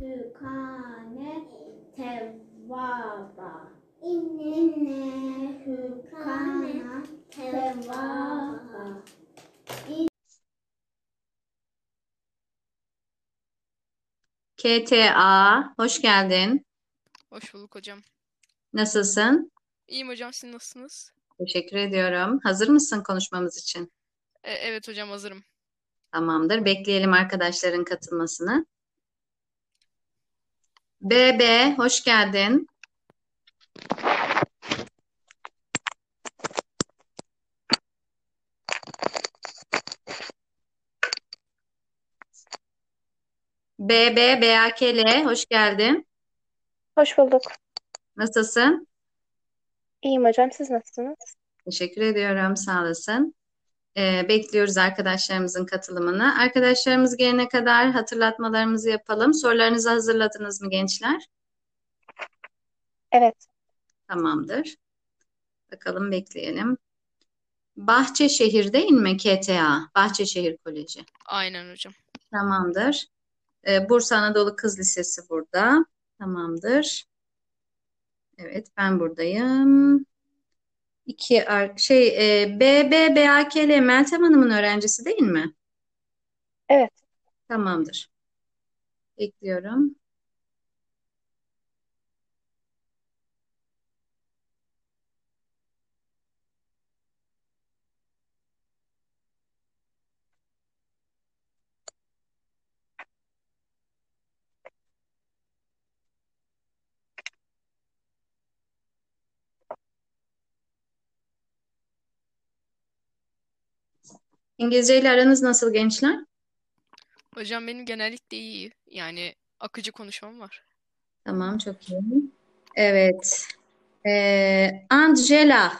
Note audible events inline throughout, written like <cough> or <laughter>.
Hukane tevaba. İnne hukana tevaba. KTA, hoş geldin. Hoş bulduk hocam. Nasılsın? İyiyim hocam, siz nasılsınız? Teşekkür ediyorum. Hazır mısın konuşmamız için? E, evet hocam hazırım. Tamamdır. Bekleyelim arkadaşların katılmasını. BB, hoş geldin. BB, BAKL, hoş geldin. Hoş bulduk. Nasılsın? İyiyim hocam. Siz nasılsınız? Teşekkür ediyorum. Sağ olasın. Ee, bekliyoruz arkadaşlarımızın katılımını. Arkadaşlarımız gelene kadar hatırlatmalarımızı yapalım. Sorularınızı hazırladınız mı gençler? Evet. Tamamdır. Bakalım bekleyelim. Bahçeşehir değil mi KTA? Bahçeşehir Koleji. Aynen hocam. Tamamdır. Ee, Bursa Anadolu Kız Lisesi burada. Tamamdır. Evet ben buradayım. İki şey e, BB BAKL Meltem Hanım'ın öğrencisi değil mi? Evet. Tamamdır. Bekliyorum. İngilizce ile aranız nasıl gençler? Hocam benim genellikle iyi. Yani akıcı konuşmam var. Tamam, çok iyi. Evet. Ee, Angela.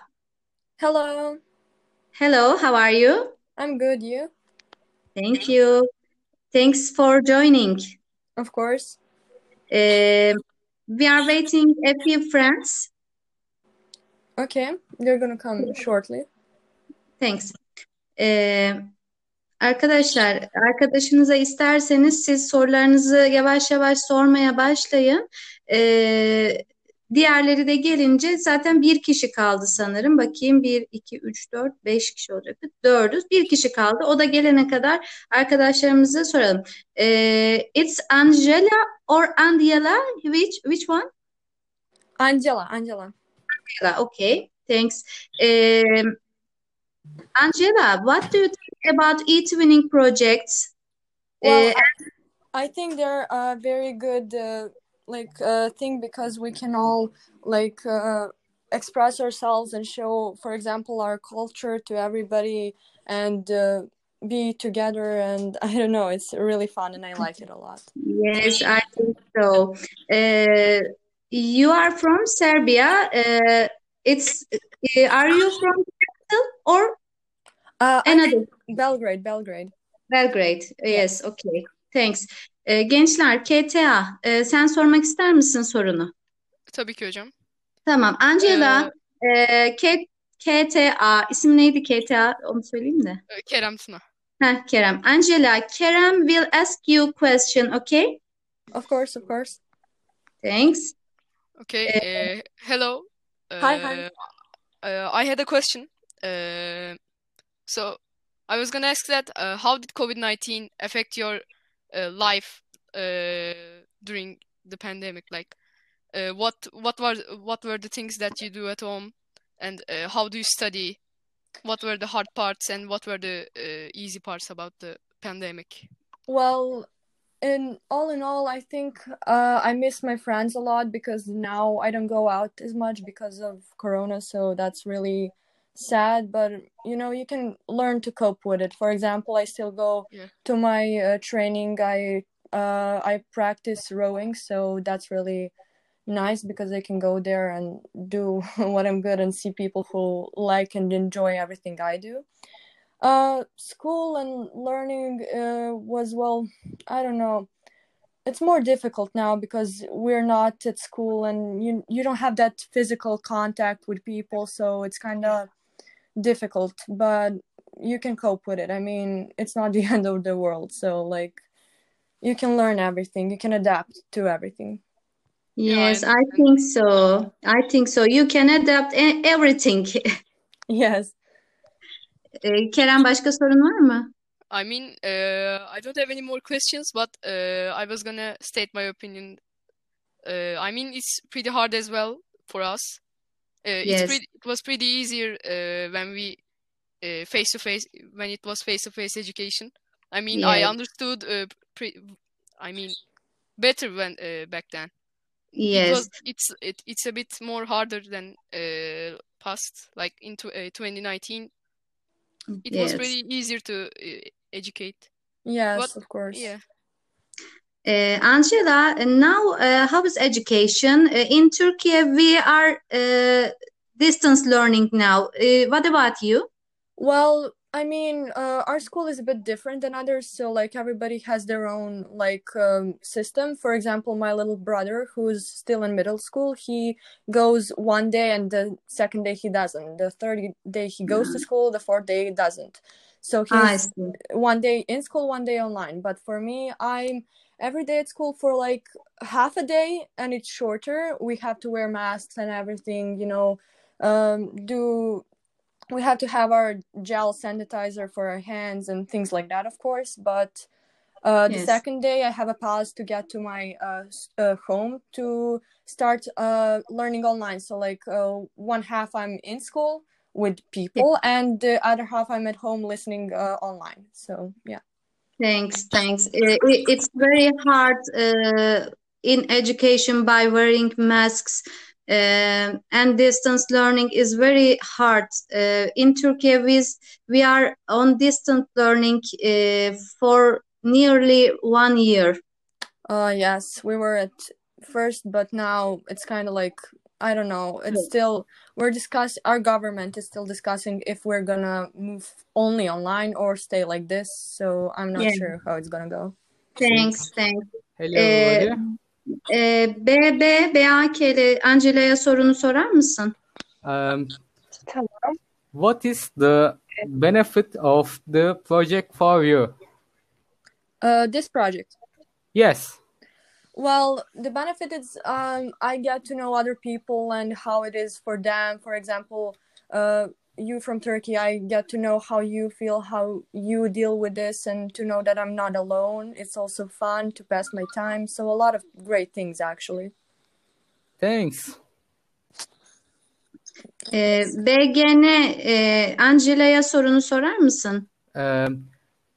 Hello, Hello, how are you? I'm good. You? Thank you. Thanks for joining. Of course. Uh, we are waiting a few friends. Okay, they're gonna come shortly. Thanks. Ee, arkadaşlar, arkadaşınıza isterseniz siz sorularınızı yavaş yavaş sormaya başlayın. Ee, Diğerleri de gelince zaten bir kişi kaldı sanırım. Bakayım 1, 2, 3, 4, 5 kişi olacaktı. Dördüz. Bir kişi kaldı. O da gelene kadar arkadaşlarımıza soralım. Ee, it's Angela or Angela? Which, which one? Angela, Angela. Angela. Okay. Thanks. Um, Angela, what do you think about e-twinning projects? Well, Uh, I think they're a very good uh, like uh, thing because we can all like uh, express ourselves and show, for example, our culture to everybody and uh, be together. And <laughs> I don't know, it's really fun and I like it a lot. Yes, I think so. Uh, you are from Serbia. Uh, it's uh, are you from capital or Uh, another? think Belgrade, Belgrade. Belgrade. Yes, okay. Thanks. Uh, gençler, KTA, uh, sen sormak ister misin sorunu? Tabii ki hocam. Tamam. Angela, uh, K KTA, isim neydi KTA? Onu söyleyeyim de. Ee, Kerem Tuna. Heh, Kerem. Angela, Kerem will ask you question, okay? Of course, of course. Thanks. Okay. uh, hello. Hi, hi. Uh, uh, I had a question. Uh, so I was gonna ask that uh, how did COVID-19 affect your uh, life uh, during the pandemic? Like, uh, what what were what were the things that you do at home, and how do you study? What were the hard parts and what were the easy parts about the pandemic? Well, in all in all, I think uh, I miss my friends a lot because now I don't go out as much because of Corona, so that's really sad. But you know, you can learn to cope with it. For example, I still go Yeah. to my uh, training. I uh, I practice rowing, so that's really nice because I can go there and do <laughs> what I'm good and see people who like and enjoy everything I do. Uh, school and learning uh, was well, I don't know. It's more difficult now because we're not at school and you you don't have that physical contact with people, so it's kind of difficult. But you can cope with it. I mean, it's not <laughs> the end of the world, so like you can learn everything. You can adapt to everything. Yes, I think so. I think so. You can adapt everything. <laughs> Yes. Ee, Kerem başka sorun var mı? I mean, uh, I don't have any more questions, but uh, I was gonna state my opinion. Uh, I mean, it's pretty hard as well for us. Uh, it's Yes. pretty, it was pretty easier uh, when we uh, face to face when it was face to face education. I mean, I understood. Uh, pre I mean, better when uh, back then. It Yes. was it's it, it's a bit more harder than uh, past. Like into uh, 2019, it was pretty easier to uh, educate. Yes, What- of course. Yeah. Uh, Angela, uh, now uh, how is education? Uh, in Turkey, we are uh, distance learning now. Uh, what about you? Well, I mean, uh, our school is a bit different than others, so like everybody has their own like um, system. For example, my little brother, who's still in middle school, he goes one day and the second day he doesn't. The third day he goes to school, the fourth day he doesn't. So he's one day in school, one day online. But for me, I'm every day at school for like half a day and it's shorter. We have to wear masks and everything, you know, um, do we have to have our gel sanitizer for our hands and things like that, of course. But uh, the Yes. second day, I have a pass to get to my uh, uh, home to start uh, learning online. So, like, uh, one half I'm in school with people, and the other half I'm at home listening uh, online. So, yeah. Thanks, thanks. Uh, it- it's very hard uh, in education by wearing masks, uh, and distance learning is very hard. Uh, in Turkey, we, we are on distance learning uh, for nearly one year. Uh, yes, we were at first, but now it's kind of like I don't know. It's still we're discuss our government is still discussing if we're gonna move only online or stay like this. So I'm not Yeah. sure how it's gonna go. Thanks, thanks. Hello, Maria. Ee, BB, BAK'li Angela'ya sorunu sorar mısın? Um, Tamam. what is the benefit of the project for you? Uh, this project. Yes. Well, the benefit is um, I get to know other people and how it is for them. For example, uh, you from Turkey, I get to know how you feel, how you deal with this, and to know that I'm not alone. It's also fun to pass my time. So, a lot of great things actually. Thanks. Ee, BGN, e, Angela'ya sorunu sorar mısın? Um,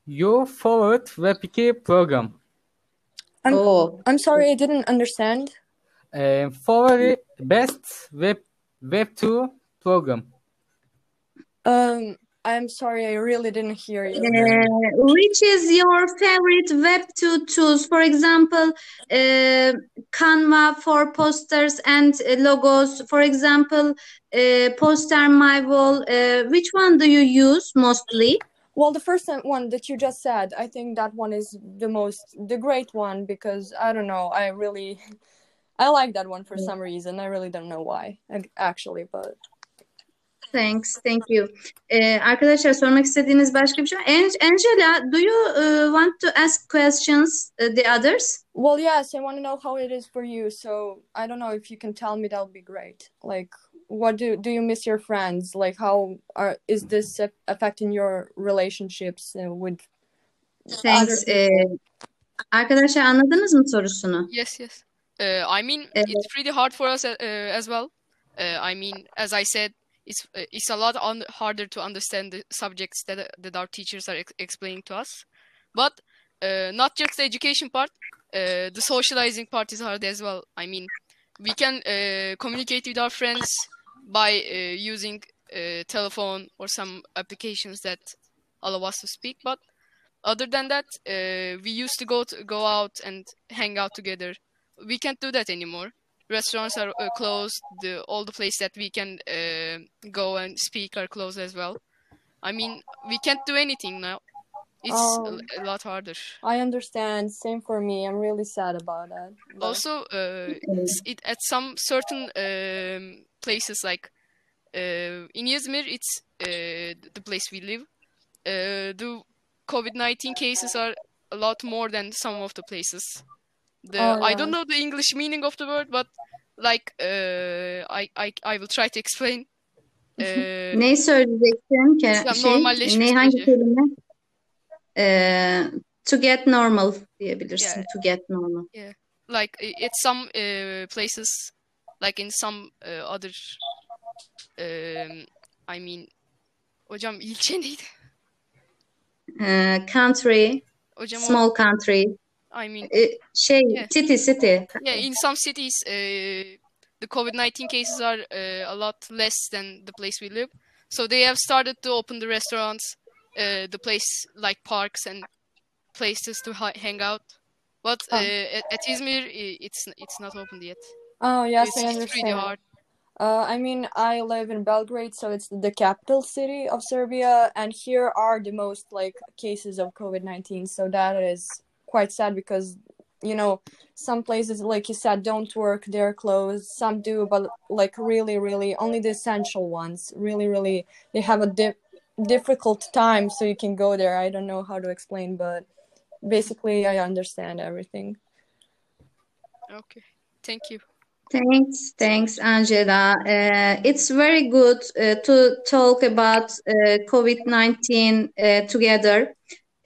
your favorite Web2 program. I'm, Oo. I'm sorry, I didn't understand. Um, favorite best web Web2 program. Um, I'm sorry, I really didn't hear you. Uh, which is your favorite Web2 tools? For example, uh, Canva for posters and uh, logos. For example, uh, Poster My Wall. Uh, which one do you use mostly? Well, the first one that you just said, I think that one is the most, the great one because I don't know, I really, <laughs> I like that one for some reason. I really don't know why, actually, but Thanks, thank you. Ee, arkadaşlar sormak istediğiniz başka bir şey var? An- Angela, do you uh, want to ask questions uh, the others? well, yes, I want to know how it is for you. So I don't know if you can tell me, that would be great. Like, what do do you miss your friends? Like, how are is this a- affecting your relationships uh, with Thanks. other Ee, people? arkadaşlar anladınız mı sorusunu? Yes, yes. Uh, I mean, Uh, it's pretty hard for us uh, as well. Uh, I mean, as I said, it's uh, it's a lot un harder to understand the subjects that that our teachers are ex explaining to us. But uh, not just the education part, uh, the socializing part is hard as well. I mean, we can uh, communicate with our friends by uh, using uh, telephone or some applications that allow us to speak. But other than that, uh, we used to go to go out and hang out together. We can't do that anymore. Restaurants are closed. The all the places that we can go and speak are closed as well. I mean, we can't do anything now. It's a, Oh. a lot harder. I understand. Same for me. I'm really sad about that. But Also, uh, s- it at some certain um, places like uh, in Izmir, it's uh, the place we live. Uh, the COVID-19 cases are a lot more than some of the places. The Oh, I don't know the English meaning of the word, but like uh, I, I I will try to explain. <laughs> Uh, Neyi söyleyeceksin ki? İslam Şey, ne hangi kelime? Ee, to get normal diyebilirsin. Yeah. To get normal. Yeah. Like it's some uh, places like in some uh, other um, I mean hocam ilçe neydi? Ee, country, Hocam o- small country. I mean Ee, şey, Yeah. city, city. yeah in some cities uh, the COVID-19 cases are uh, a lot less than the place we live so they have started to open the restaurants uh, the place like parks and places to hi- hang out but Oh. uh, at, at Izmir it's it's not opened yet oh yes, it's, I it's understand. hard Uh, I mean, I live in Belgrade, so it's the capital city of Serbia, and here are the most like cases of COVID nineteen. So that is quite sad because you know some places, like you said, don't work; they're closed. Some do, but like really, really, only the essential ones. Really, really, they have a di- difficult time. So you can go there. I don't know how to explain, but basically, I understand everything. okay thank you Thanks, thanks, Angela. Uh, it's very good uh, to talk about uh, COVID-19 uh, together.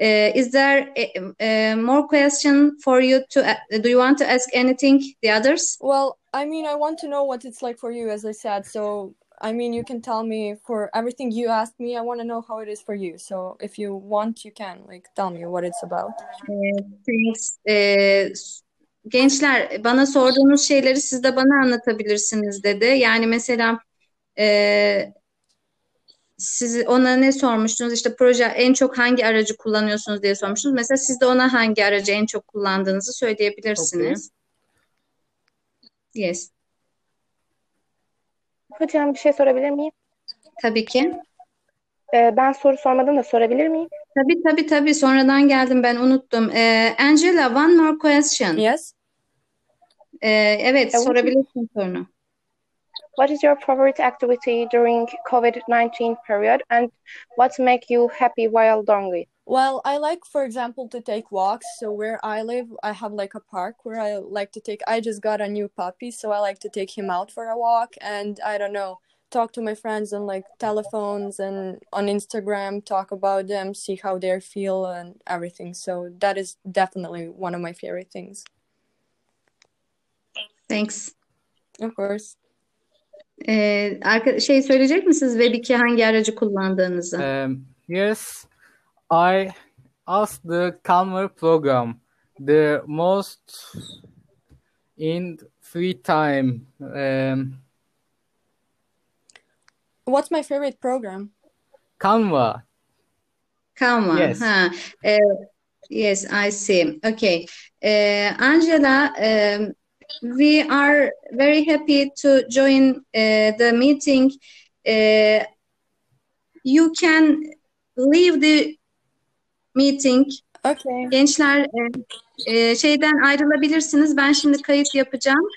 Uh, is there uh, uh, more question for you to, uh, do you want to ask anything, the others? Well, I mean, I want to know what it's like for you, as I said. So, I mean, you can tell me for everything you asked me. I want to know how it is for you. So, if you want, you can like tell me what it's about. Thanks. Gençler, bana sorduğunuz şeyleri siz de bana anlatabilirsiniz dedi. Yani mesela e, siz ona ne sormuştunuz? İşte proje en çok hangi aracı kullanıyorsunuz diye sormuştunuz. Mesela siz de ona hangi aracı en çok kullandığınızı söyleyebilirsiniz. Yes, Hocam bir şey sorabilir miyim? tabii ki. Ee, ben soru sormadım da sorabilir miyim? Tabii tabii tabii. Sonradan geldim ben unuttum. Ee, Angela, one more question. Yes. Ee, evet, Evet. sorabilirsin sorunu. what is your favorite activity during COVID-19 period and what make you happy while doing it? Well, I like, for example, to take walks. So where I live, I have like a park where I like to take. I just got a new puppy, so I like to take him out for a walk, and I don't know, talk to my friends on like telephones and on Instagram, talk about them, see how they feel and everything. So that is definitely one of my favorite things. Thanks. Of course. Ee, arka, şey söyleyecek misiniz Web2 hangi aracı kullandığınızı? Um, yes, I asked the Calmer program the most in free time. Um, What's my favorite program? Canva. Canva. Yes. Ha. eh, yes, I see. Okay. Eh, Angela, um, we are very happy to join eh, the meeting. Eh, you can leave the meeting. Okay. Gençler e, e, şeyden ayrılabilirsiniz. Ben şimdi kayıt yapacağım.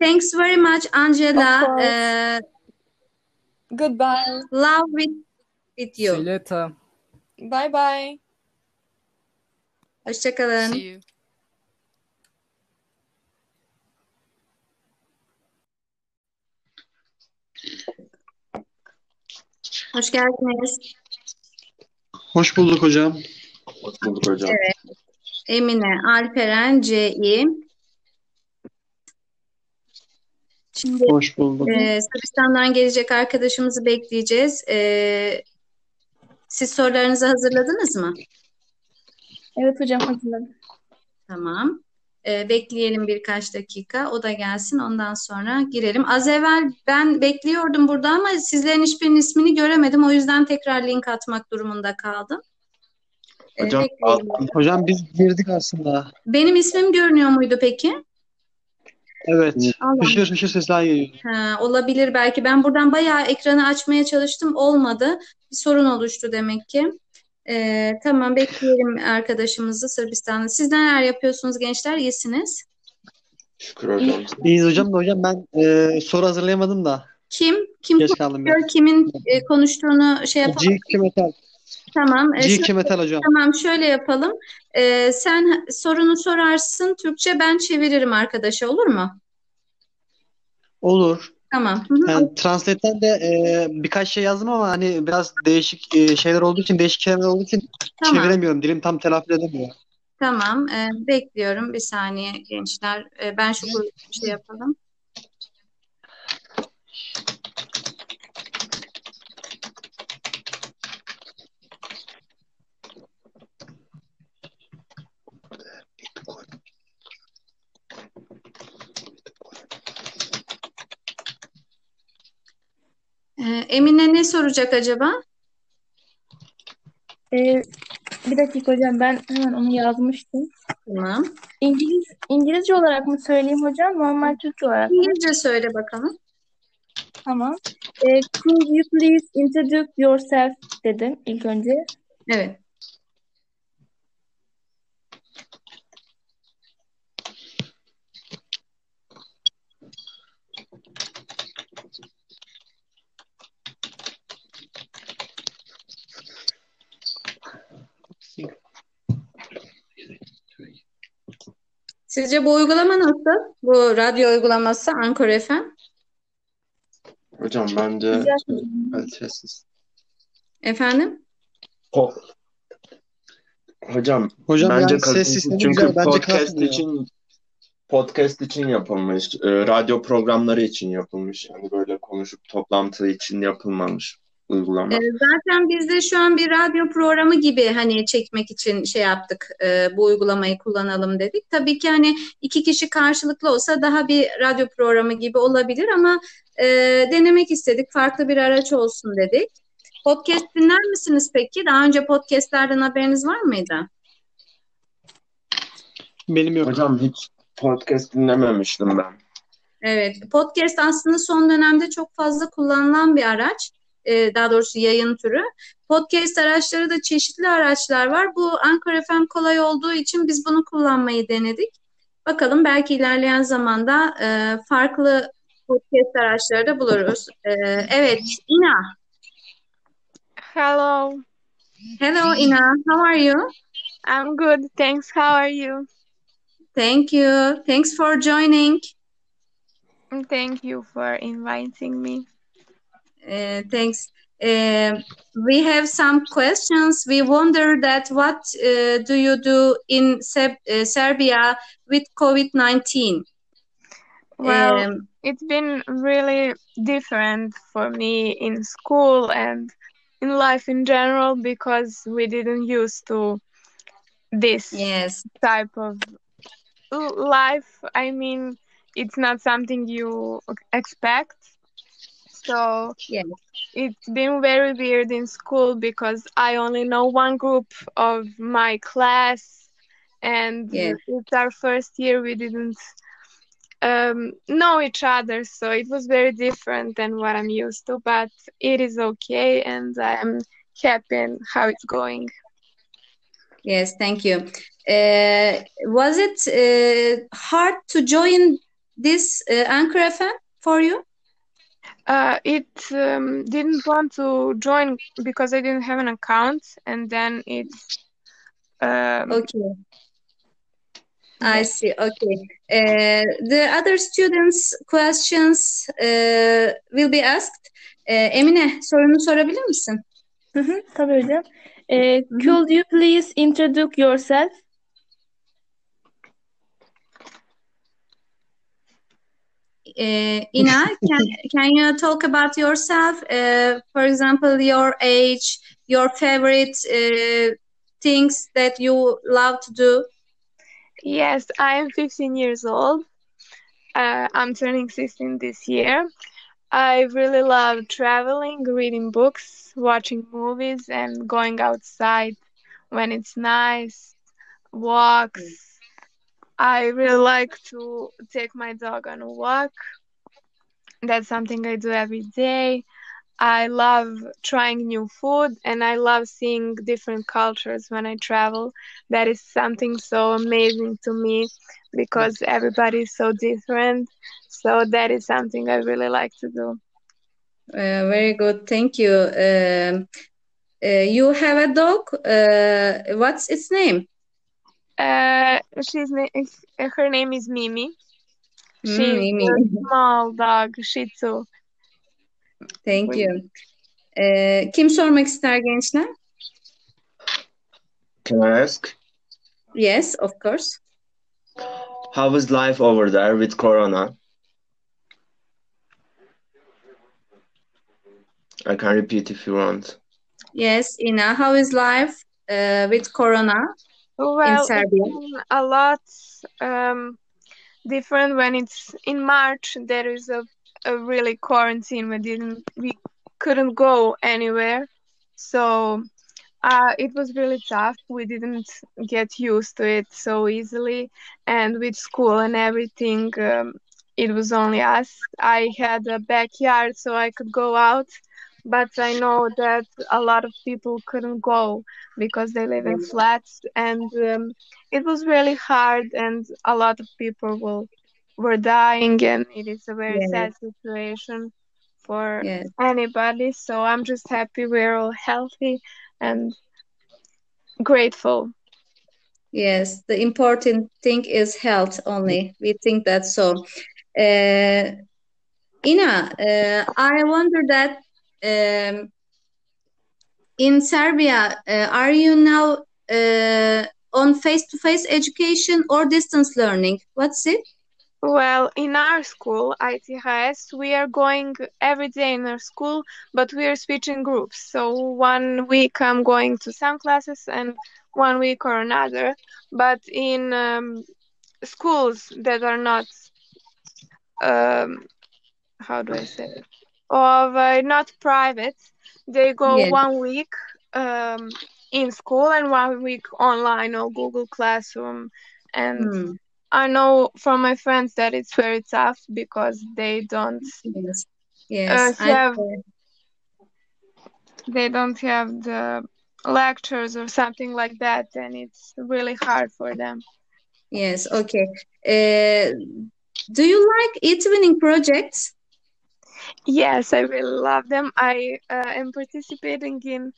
Thanks very much Angela. Eh, Goodbye. love with, with See you you. later. Bye bye. Hoşçakalın. See you. Hoş geldiniz. Hoş bulduk hocam. Hoş bulduk hocam. Emine, Alperen, C.İ. Şimdi Hoş bulduk. e, Sırbistan'dan gelecek arkadaşımızı bekleyeceğiz. E, siz sorularınızı hazırladınız mı? Evet hocam hazırladım. Tamam. E, bekleyelim birkaç dakika. O da gelsin. Ondan sonra girelim. Az evvel ben bekliyordum burada ama sizlerin hiçbirinin ismini göremedim. O yüzden tekrar link atmak durumunda kaldım. Hocam altın Hocam biz girdik aslında. Benim ismim görünüyor muydu peki? Evet. Allah. Hışır hışır sesler geliyor. Ha, olabilir belki. Ben buradan bayağı ekranı açmaya çalıştım. Olmadı. Bir sorun oluştu demek ki. Ee, tamam bekleyelim arkadaşımızı Sırbistan'da. Siz neler yapıyorsunuz gençler? İyisiniz. şükür hocam. İyiyiz hocam da hocam ben e, soru hazırlayamadım da. Kim? Kim Geç konuşuyor? Kimin e, konuştuğunu şey yapalım. G2 Metal. Tamam. E, şöyle, G2 Metal hocam. tamam şöyle yapalım. E, sen sorunu sorarsın Türkçe ben çeviririm arkadaşa olur mu? Olur. Tamam. Yani Translate'ten de e, birkaç şey yazdım ama hani biraz değişik e, şeyler olduğu için, değişik kelimeler olduğu için Tamam. çeviremiyorum. Dilim tam telaffuz edemiyor. Tamam, e, bekliyorum bir saniye gençler. E, ben şu şey yapalım. E, Emine ne soracak acaba? Ee, bir dakika hocam ben hemen onu yazmıştım. Tamam. İngiliz İngilizce olarak mı söyleyeyim hocam? Normal Türkçe olarak mı? İngilizce söyle bakalım. Tamam. Ee, could you please introduce yourself dedim ilk önce. Evet. Sizce bu uygulama nasıl? Bu radyo uygulaması Anchor FM. Hocam bence Güzel. kalitesiz. Efendim? Oh. Hocam Hocam bence yani ses kalitesiz sistemi çünkü güzel. Bence podcast kasmıyor. için podcast için yapılmış, e, radyo programları için yapılmış. Yani böyle konuşup toplantı için yapılmamış uygulama. Ee, Zaten biz de şu an bir radyo programı gibi hani çekmek için şey yaptık, e, bu uygulamayı kullanalım dedik. Tabii ki hani iki kişi karşılıklı olsa daha bir radyo programı gibi olabilir ama e, denemek istedik, farklı bir araç olsun dedik. Podcast dinler misiniz peki? Daha önce podcastlerden haberiniz var mıydı? Benim yok. Hocam hiç podcast dinlememiştim ben. Evet, podcast aslında son dönemde çok fazla kullanılan bir araç. Ee, daha doğrusu yayın türü. Podcast araçları da çeşitli araçlar var. Bu Anchor FM kolay olduğu için biz bunu kullanmayı denedik. Bakalım belki ilerleyen zamanda e, farklı podcast araçları da buluruz. Ee, evet, Ina. Hello, Hello, Ina. How are you? I'm good. Thanks. How are you? Thank you. Thanks for joining. Thank you for inviting me. Uh, thanks. Uh, we have some questions. We wonder that what uh, do you do in Seb- uh, Serbia with COVID-19? Well, Um, it's been really different for me in school and in life in general because we didn't used to this yes, type of life. I mean, it's not something you expect. So yes, it's been very weird in school because I only know one group of my class, and yes. it's our first year. We didn't um, know each other, so it was very different than what I'm used to. But it is okay, and I'm happy in how it's going. Yes, thank you. Uh, was it uh, hard to join this uh, Anchor FM for you? Uh, it um, didn't want to join because I didn't have an account, and then it's um, Okay, I see. Okay. Uh, the other students' questions uh, will be asked. Uh, Emine, sorunu sorabilir misin? Hı hı, tabii hocam. Ee, Hı hı. could you please introduce yourself? Uh, Ina, can can you talk about yourself? Uh, for example, your age, your favorite uh, things that you love to do. Yes, I am 15 years old. Uh, I'm turning 16 this year. I really love traveling, reading books, watching movies, and going outside when it's nice, walks. I really like to take my dog on a walk. That's something I do every day. I love trying new food and I love seeing different cultures when I travel. That is something so amazing to me because everybody is so different. So that is something I really like to do. Uh, very good, thank you. Um, uh, you have a dog. Uh, what's its name? Uh, she's na- her name is Mimi. Hmm, She's Mimi. a small dog, Shih Tzu. Thank you. Uh, kim sormak ister gençler? Can I ask? Yes, of course. How is life over there with Corona? I can repeat if you want. Yes, Ina, how is life uh, with Corona in Well, it's Serbia? a lot um, different when it's in March. There is a, a really quarantine. We didn't, we couldn't go anywhere, so uh, it was really tough. We didn't get used to it so easily, and with school and everything, um, it was only us. I had a backyard, so I could go out. But I know that a lot of people couldn't go because they live in flats, and um, it was really hard, and a lot of people will, were dying, and it is a very Yes, sad situation for yes, anybody. So I'm just happy we're all healthy and grateful. yes. The important thing is health only. We think that so. Uh, Ina, uh, I wonder that um, in Serbia, uh, are you now uh, on face-to-face education or distance learning? What's it? Well, in our school, ITHS, we are going every day in our school, but we are switching groups. So one week I'm going to some classes and one week or another. But in um, schools that are not, um, how do I say it? Of uh, not private, they go Yes. one week um, in school and one week online or Google Classroom. And Hmm. I know from my friends that it's very tough because they don't Yes. uh, Yes. I have they don't have the lectures or something like that, and it's really hard for them. yes. Okay. Uh, do you like e-twinning projects? Yes, I really love them. I uh, am participating in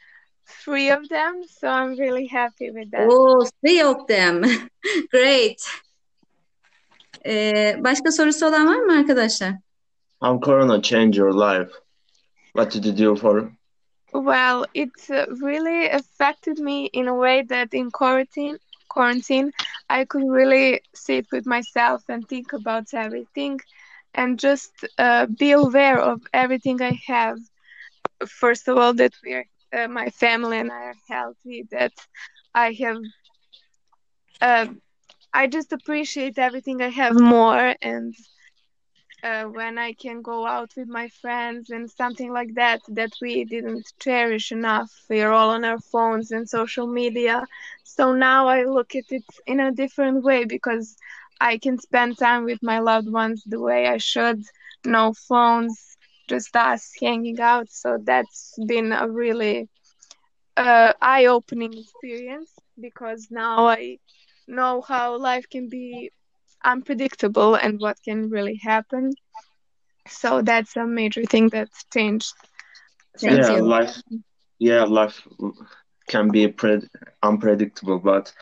three of them, so I'm really happy with that. Oh, three of them. <laughs> Great. Ee, başka sorusu olan var mı arkadaşlar? How Corona changed your life? What did you do for? Well, it uh, really affected me in a way that in quarantine, quarantine, I could really sit with myself and think about everything, and just uh, be aware of everything I have. First of all, that we're uh, my family and I are healthy. That I have. Uh, I just appreciate everything I have more, and uh, when I can go out with my friends and something like that that we didn't cherish enough. We are all on our phones and social media. So now I look at it in a different way because I can spend time with my loved ones the way I should. No phones, just us hanging out. So that's been a really uh, eye opening experience because now I know how life can be unpredictable and what can really happen. So that's a major thing that's changed. Yeah, you. life. Yeah, life can be pre- unpredictable, but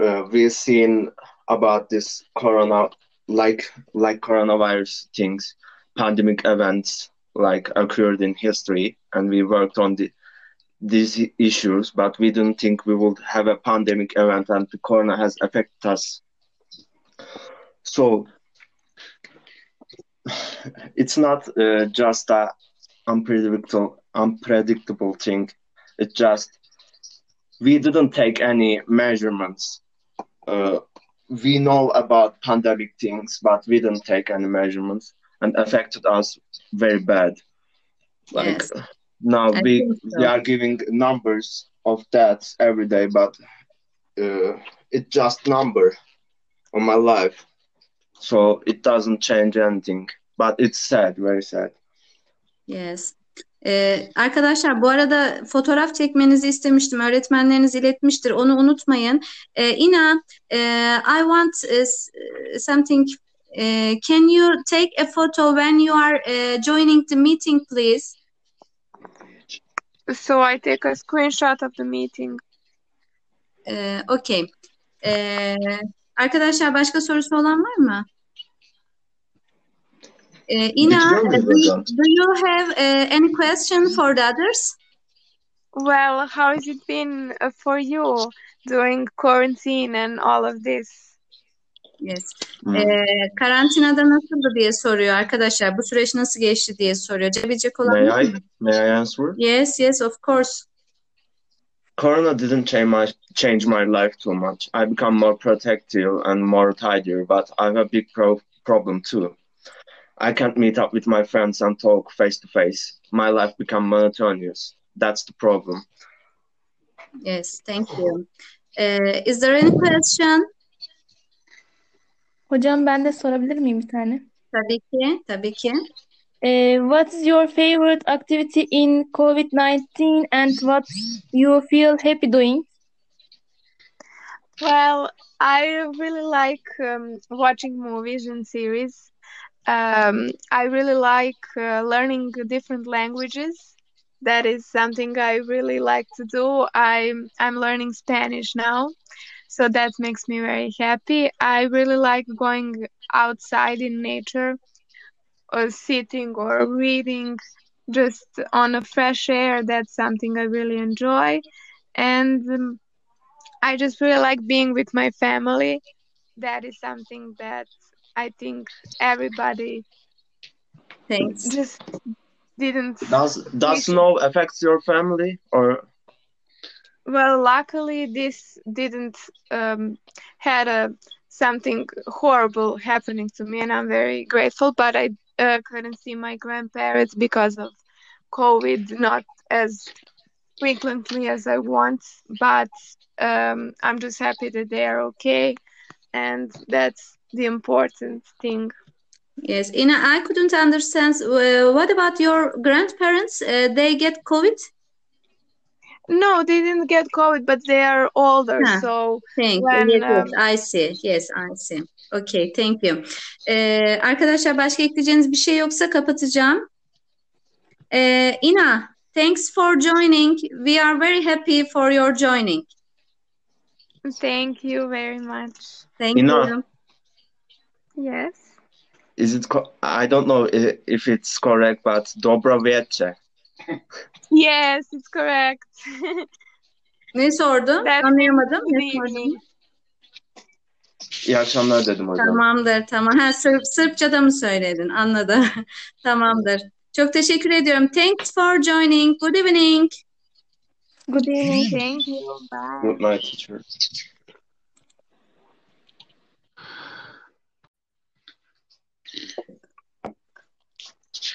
uh, we've seen about this corona, like like coronavirus things, pandemic events like occurred in history, and we worked on the these issues, but we didn't think we would have a pandemic event, and the corona has affected us. So it's not uh, just a unpredictable unpredictable thing. It's just we didn't take any measurements. Uh, we know about pandemic things, but we didn't take any measurements, and affected us very bad. Like Yes. now I we so. we are giving numbers of deaths every day, but uh, it's just number on my life, so it doesn't change anything. But it's sad, very sad. Yes. Ee, arkadaşlar bu arada fotoğraf çekmenizi istemiştim. Öğretmenleriniz iletmiştir. Onu unutmayın. Ee, Ina, e, I want uh, something. Uh, can you take a photo when you are uh, joining the meeting, please? So I take a screenshot of the meeting. Ee, okay. Ee, arkadaşlar başka sorusu olan var mı? Ee, Ina, do you, do you have uh, any question for the others? Well, how has it been uh, for you during quarantine and all of this? Yes. Hmm. Ee, karantinada nasıldı diye soruyor arkadaşlar. Bu süreç nasıl geçti diye soruyor. Cevabecek olan May I may I answer? Yes, yes, of course. Corona didn't change my change my life too much. I become more protective and more tidier, but I have a big pro- problem too. I can't meet up with my friends and talk face to face. My life become monotonous. That's the problem. Yes, thank you. Ee, is there any question? Hocam ben de sorabilir miyim bir tane? Tabii ki, tabii ki. What is your favorite activity in COVID-19 and what you feel happy doing? Well, I really like um, watching movies and series. Um, I really like uh, learning different languages. That is something I really like to do. I'm I'm learning Spanish now, so that makes me very happy. I really like going outside in nature, or sitting or reading just on a fresh air. That's something I really enjoy, and um, I just really like being with my family. That is something that I think everybody Thanks. just didn't. Does does snow affect your family or Well, luckily this didn't um, had a something horrible happening to me, and I'm very grateful. But I uh, couldn't see my grandparents because of COVID, not as frequently as I want. But um, I'm just happy that they are okay, and that's the important thing. Yes, Ina, I couldn't understand. Uh, what about your grandparents? Uh, they get COVID? No, they didn't get COVID, but they are older. Ha, So thank you. when Yes, yes, um, I see. Yes, I see. Okay, thank you. Ee, arkadaşlar başka ekleyeceğiniz bir şey yoksa kapatacağım. Ee, Ina, thanks for joining. We are very happy for your joining. thank you very much. Thank Ina. you. Yes. Is it? Co- I don't know i- if it's correct, but Dobra Večer. Yes, it's correct. <laughs> Ne sordum? That Anlayamadım. good Ne sordun? evening. İyi akşamlar dedim hocam. Tamamdır, tamam. Ha, Sırp, Sırpçada mı söyledin? Anladım. <laughs> Tamamdır. Çok teşekkür ediyorum. Thanks for joining. Good evening. Good evening. Thank you. Bye. Good night teacher.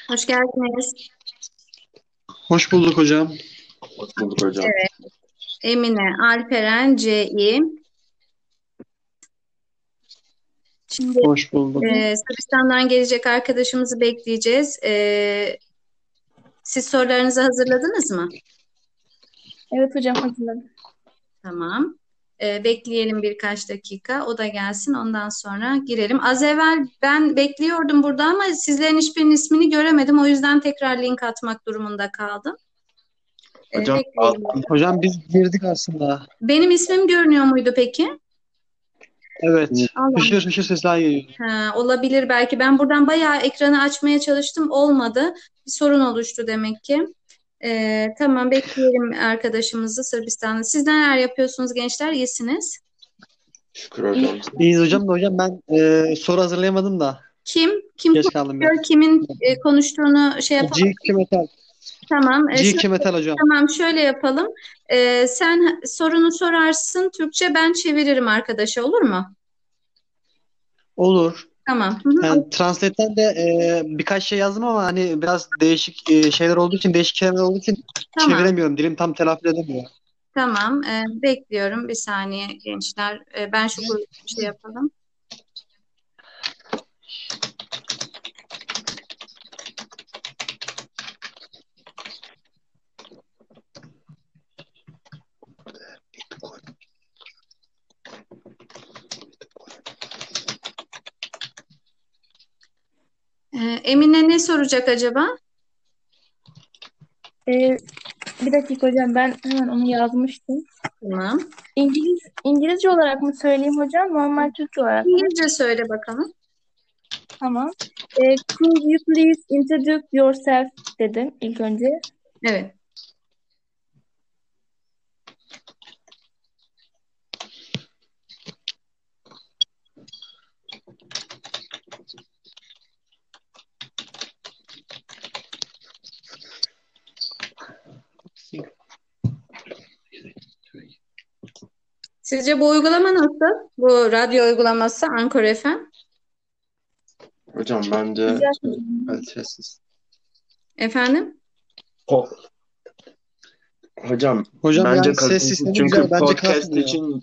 Hoş geldiniz. Hoş bulduk hocam. Hoş bulduk hocam. Emine, Alperen, C.İ. Şimdi Hoş bulduk. e, Sırbistan'dan gelecek arkadaşımızı bekleyeceğiz. E, siz sorularınızı hazırladınız mı? Evet hocam hazırladım. Tamam. E, bekleyelim birkaç dakika. O da gelsin. Ondan sonra girelim. Az evvel ben bekliyordum burada ama sizlerin hiçbirinin ismini göremedim. O yüzden tekrar link atmak durumunda kaldım. E, Hocam bekleyelim. Hocam biz girdik aslında. Benim ismim görünüyor muydu peki? Evet. Allah. Hışır hışır sesler geliyor. Ha, olabilir belki. Ben buradan bayağı ekranı açmaya çalıştım. Olmadı. Bir sorun oluştu demek ki. Ee, tamam bekleyelim arkadaşımızı Sırbistan'da. Siz neler yapıyorsunuz gençler? İyisiniz. Şükür hocam. İyiyiz hocam da hocam ben e, soru hazırlayamadım da. Kim? Kim Geç konuşuyor? Kimin e, konuştuğunu şey yapalım. G2 Metal. Tamam. E, şöyle, G2 Metal hocam. tamam şöyle yapalım. E, sen sorunu sorarsın Türkçe ben çeviririm arkadaşa olur mu? Olur. Tamam. Yani Translate'ten de e, birkaç şey yazdım ama hani biraz değişik e, şeyler olduğu için, değişik kelimeler olduğu için Tamam. çeviremiyorum. Dilim tam telaffuz edemiyor. Tamam. E, bekliyorum bir saniye gençler. E, ben şu şey yapalım. E, Emine ne soracak acaba? Ee, bir dakika hocam ben hemen onu yazmıştım. Tamam. İngiliz İngilizce olarak mı söyleyeyim hocam? Normal Türkçe olarak mı? İngilizce söyle bakalım. Tamam. Ee, could you please introduce yourself dedim ilk önce. Evet. Sizce bu uygulama nasıl? Bu radyo uygulaması Anchor FM. Hocam bence Güzel. kalitesiz. Efendim? Po- Hocam Hocam bence yani ses kalitesiz sistemi çünkü güzel. Bence podcast kasmıyor. için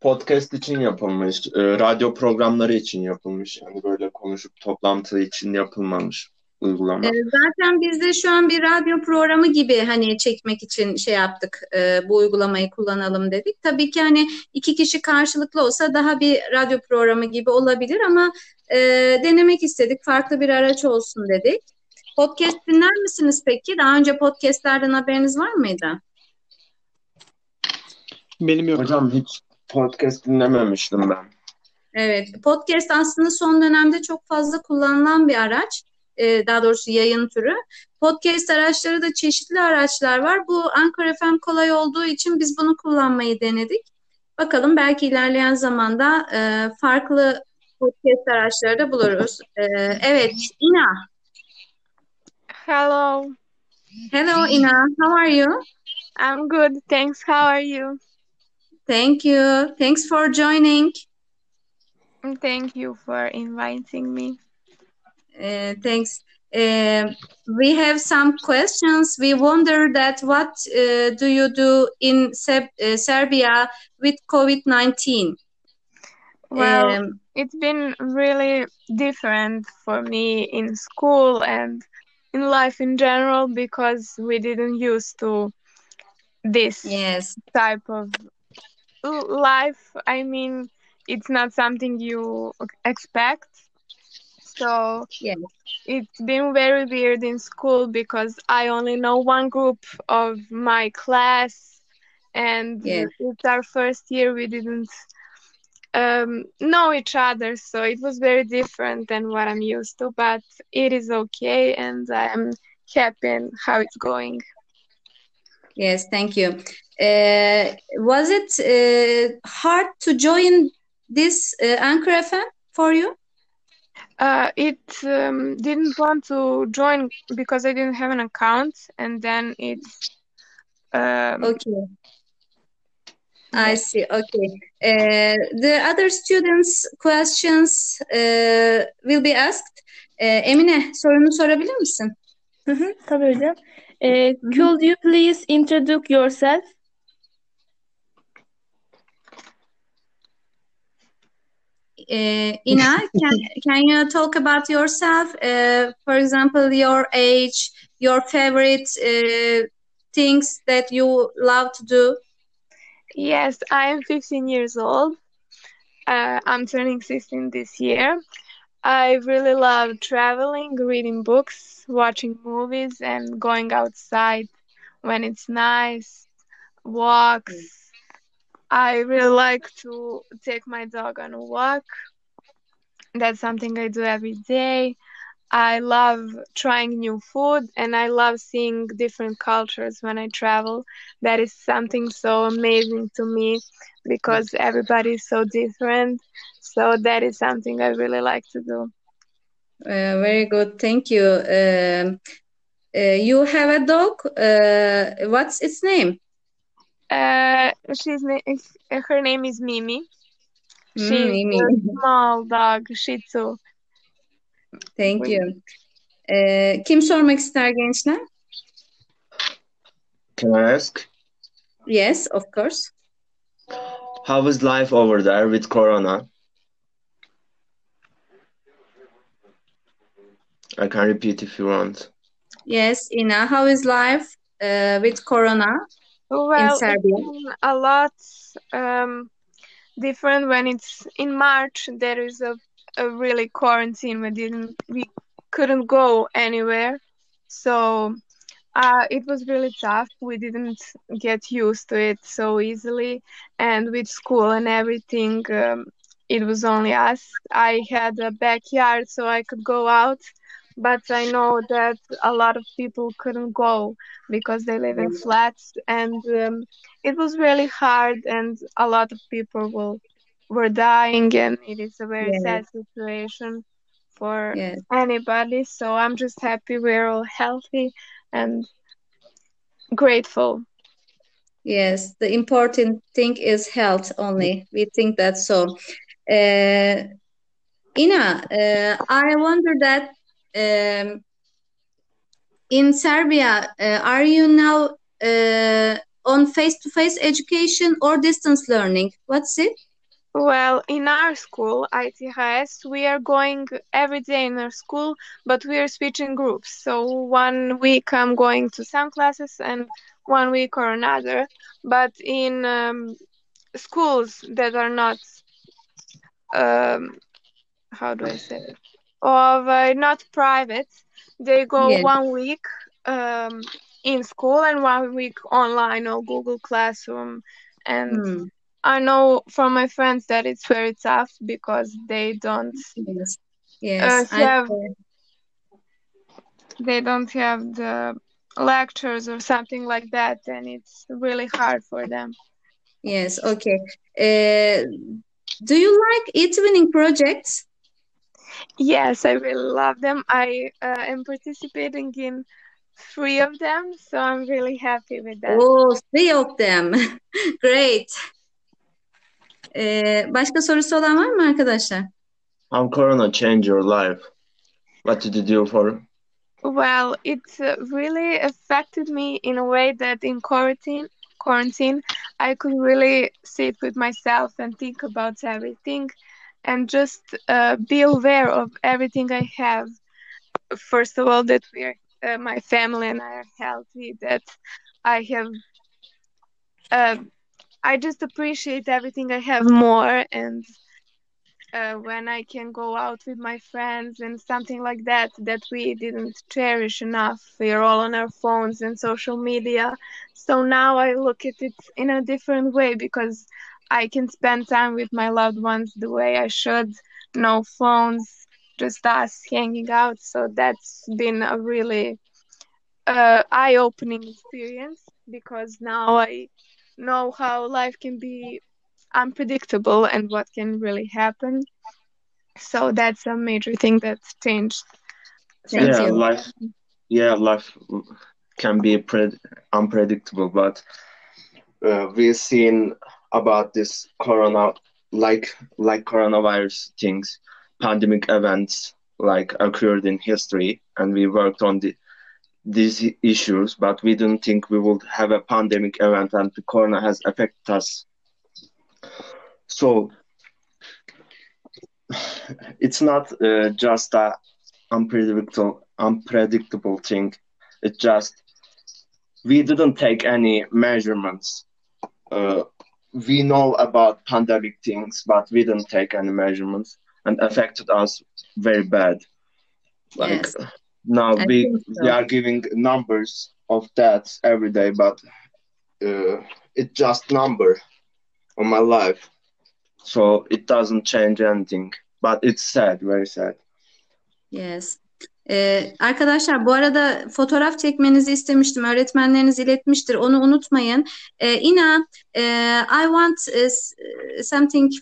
podcast için yapılmış, e, radyo programları için yapılmış. Yani böyle konuşup toplantı için yapılmamış uygulama. Ee, zaten biz de şu an bir radyo programı gibi hani çekmek için şey yaptık. e, bu uygulamayı kullanalım dedik. Tabii ki hani iki kişi karşılıklı olsa daha bir radyo programı gibi olabilir ama e, denemek istedik. Farklı bir araç olsun dedik. Podcast dinler misiniz peki? Daha önce podcastlerden haberiniz var mıydı? Benim yok. Hocam hiç podcast dinlememiştim ben. Evet, podcast aslında son dönemde çok fazla kullanılan bir araç. Ee, daha doğrusu yayın türü. Podcast araçları da çeşitli araçlar var. Bu Anchor FM kolay olduğu için biz bunu kullanmayı denedik. Bakalım belki ilerleyen zamanda e, farklı podcast araçları da buluruz. Ee, evet, Ina. Hello. Hello, Ina. How are you? I'm good. Thanks. How are you? Thank you. Thanks for joining. Thank you for inviting me. Uh, thanks. Uh, we have some questions. We wonder that what uh, do you do in uh, Serbia with COVID-19? Well, Um, it's been really different for me in school and in life in general because we didn't used to this Yes. type of life. I mean, it's not something you expect. So Yes. it's been very weird in school because I only know one group of my class, and Yes. it's our first year. We didn't um, know each other, so it was very different than what I'm used to. But it is okay, and I'm happy how it's going. Yes, thank you. Uh, was it uh, hard to join this uh, Anchor FM for you? Uh, it um, didn't want to join because I didn't have an account, and then it. Um, Okay, I see. Okay. Uh, the other students' questions uh, will be asked. Uh, Emine, sorunu sorabilir misin? Hı hı, tabii hocam. Ee, Hı hı. could you please introduce yourself? Uh, Ina, can can you talk about yourself? Uh, for example, your age, your favorite uh, things that you love to do. Yes, I am 15 years old. Uh, I'm turning 16 this year. I really love traveling, reading books, watching movies, and going outside when it's nice, walks. I really like to take my dog on a walk. That's something I do every day. I love trying new food and I love seeing different cultures when I travel. That is something so amazing to me because everybody is so different. So that is something I really like to do. Uh, very good, thank you. Um, uh, you have a dog. Uh, what's its name? Uh, she's na- her name is Mimi. Hmm, She's Mimi. a small dog, Shih Tzu. Thank you. Uh, kim sormak ister gençler? Can I ask? Yes, of course. How is life over there with Corona? I can repeat if you want. Yes, Ina, how is life uh, with Corona in Well, it's Serbia? a lot um, different when it's in March. There is a, a really quarantine. We didn't, we couldn't go anywhere, so uh, it was really tough. We didn't get used to it so easily, and with school and everything, um, it was only us. I had a backyard, so I could go out. But I know that a lot of people couldn't go because they live in flats, and um, it was really hard, and a lot of people will, were dying, and it is a very Yes, sad situation for yes, anybody. So I'm just happy we're all healthy and grateful. yes. The important thing is health only. We think that so. Uh, Ina, uh, I wonder that um, in Serbia, uh, are you now uh, on face-to-face education or distance learning? What's it? Well, in our school, ITHS, we are going every day in our school, but we are switching groups. So one week I'm going to some classes and one week or another. But in um, schools that are not, um, how do I say it? Of uh, not private, they go Yes. one week um, in school and one week online or Google Classroom. And Hmm. I know from my friends that it's very tough because they don't Yes. uh, Yes. I have they don't have the lectures or something like that, and it's really hard for them. yes. Okay. Uh, do you like e-twinning projects? Yes, I really love them. I uh, am participating in three of them, so I'm really happy with that. Oh, three of them. <laughs> Great. Ee, başka sorusu olan var mı arkadaşlar? How Corona changed your life? What did you do for? Well, it uh, really affected me in a way that in quarantine, quarantine, I could really sit with myself and think about everything and just uh, be aware of everything I have. First of all, that we are, uh, my family and I are healthy, that I have uh, I just appreciate everything I have more and uh, when I can go out with my friends and something like that that we didn't cherish enough. We're all on our phones and social media. So now I look at it in a different way because I can spend time with my loved ones the way I should. No phones, just us hanging out. So that's been a really uh, eye opening experience because now I know how life can be unpredictable and what can really happen. So that's a major thing that's changed. Thank yeah, you. life. Yeah, life can be pre- unpredictable, but uh, we've seen about this corona, like like coronavirus things, pandemic events like occurred in history, and we worked on the these issues, but we didn't think we would have a pandemic event, and the corona has affected us. So <sighs> it's not uh, just a unpredictable unpredictable thing. It's just we didn't take any measurements. Uh, we know about pandemic things, but we didn't take any measurements and affected us very bad. Like Yes, now I we think we are giving numbers of deaths every day, but uh, it's just number on my life, so it doesn't change anything. But it's sad, very sad. Yes. Ee, arkadaşlar bu arada fotoğraf çekmenizi istemiştim. Öğretmenleriniz iletmiştir. Onu unutmayın. Ee, Ina, e, I want uh, something.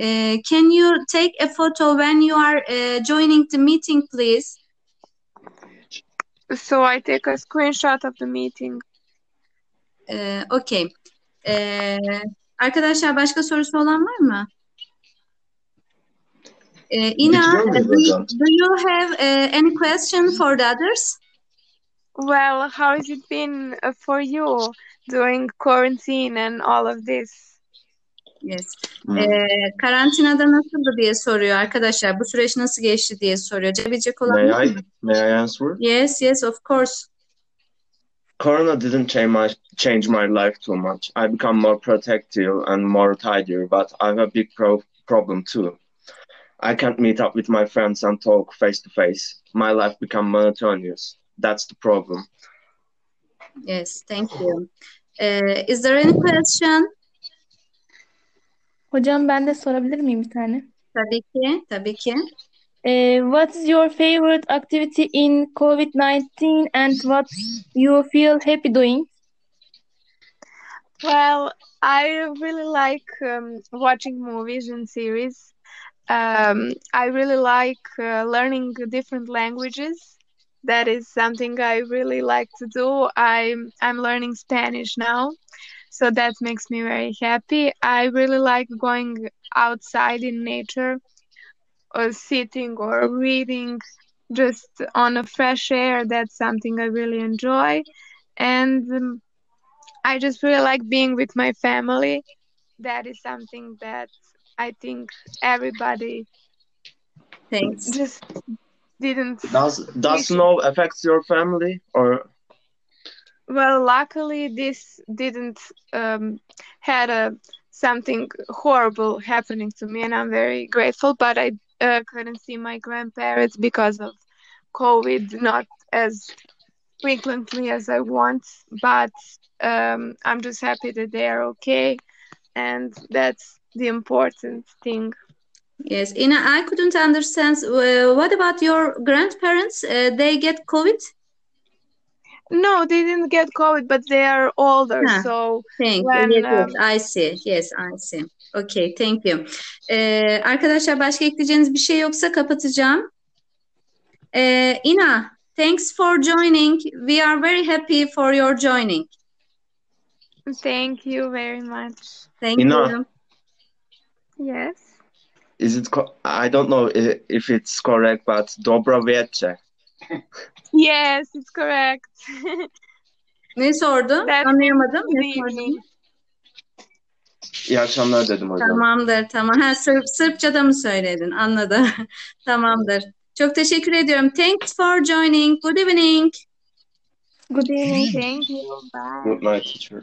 Uh, can you take a photo when you are uh, joining the meeting, please? So I take a screenshot of the meeting. Ee, okay. Ee, arkadaşlar başka sorusu olan var mı? Ee, Ina, Bitiriyor uh, muyuz do you, do you have uh, any question for the others? Well, how has it been uh, for you during quarantine and all of this? Yes. Hmm. Ee, karantinada nasıldı diye soruyor arkadaşlar. Bu süreç nasıl geçti diye soruyor. Cevap olan May I mı? may I answer? Yes, yes, of course. Corona didn't change my change my life too much. I become more protective and more tidier, but I have a big pro- problem too. I can't meet up with my friends and talk face to face. My life become monotonous. That's the problem. Yes, thank you. Ee, is there any question? Hocam ben de sorabilir miyim bir tane? Tabii ki, tabii ki. What is your favorite activity in COVID-19 and what you feel happy doing? Well, I really like um, watching movies and series. Um, I really like uh, learning different languages. That is something I really like to do. I'm I'm learning Spanish now, so that makes me very happy. I really like going outside in nature or sitting or reading just on a fresh air. That's something I really enjoy. And um, I just really like being with my family. That is something that I think everybody Thanks. just didn't Does does snow affect your family or Well, luckily this didn't um, had a something horrible happening to me, and I'm very grateful. But I uh, couldn't see my grandparents because of COVID, not as frequently as I want. But um, I'm just happy that they are okay, and that's the important thing. Yes, Ina, I couldn't understand. Uh, what about your grandparents? Uh, they get COVID? No, they didn't get COVID, but they are older, Ha, so thank you. when Yes, yes, um, I see. Yes, I see. Okay, thank you. Ee, arkadaşlar başka ekleyeceğiniz bir şey yoksa kapatacağım. Ee, Ina, thanks for joining. We are very happy for your joining. thank you very much. Thank Ina? you. Yes. is it? Co- I don't know i- if it's correct, but dobro večer. Yes, it's correct. <laughs> Ne sordun? That Anlayamadım. good Ne. İyi akşamlar dedim hocam. Tamamdır, tamam. Ha, Sırp, Sırpçada mı söyledin? Anladım. <laughs> Tamamdır. Çok teşekkür ediyorum. Thanks for joining. Good evening. Good evening. Thank you. Bye. Good night teacher.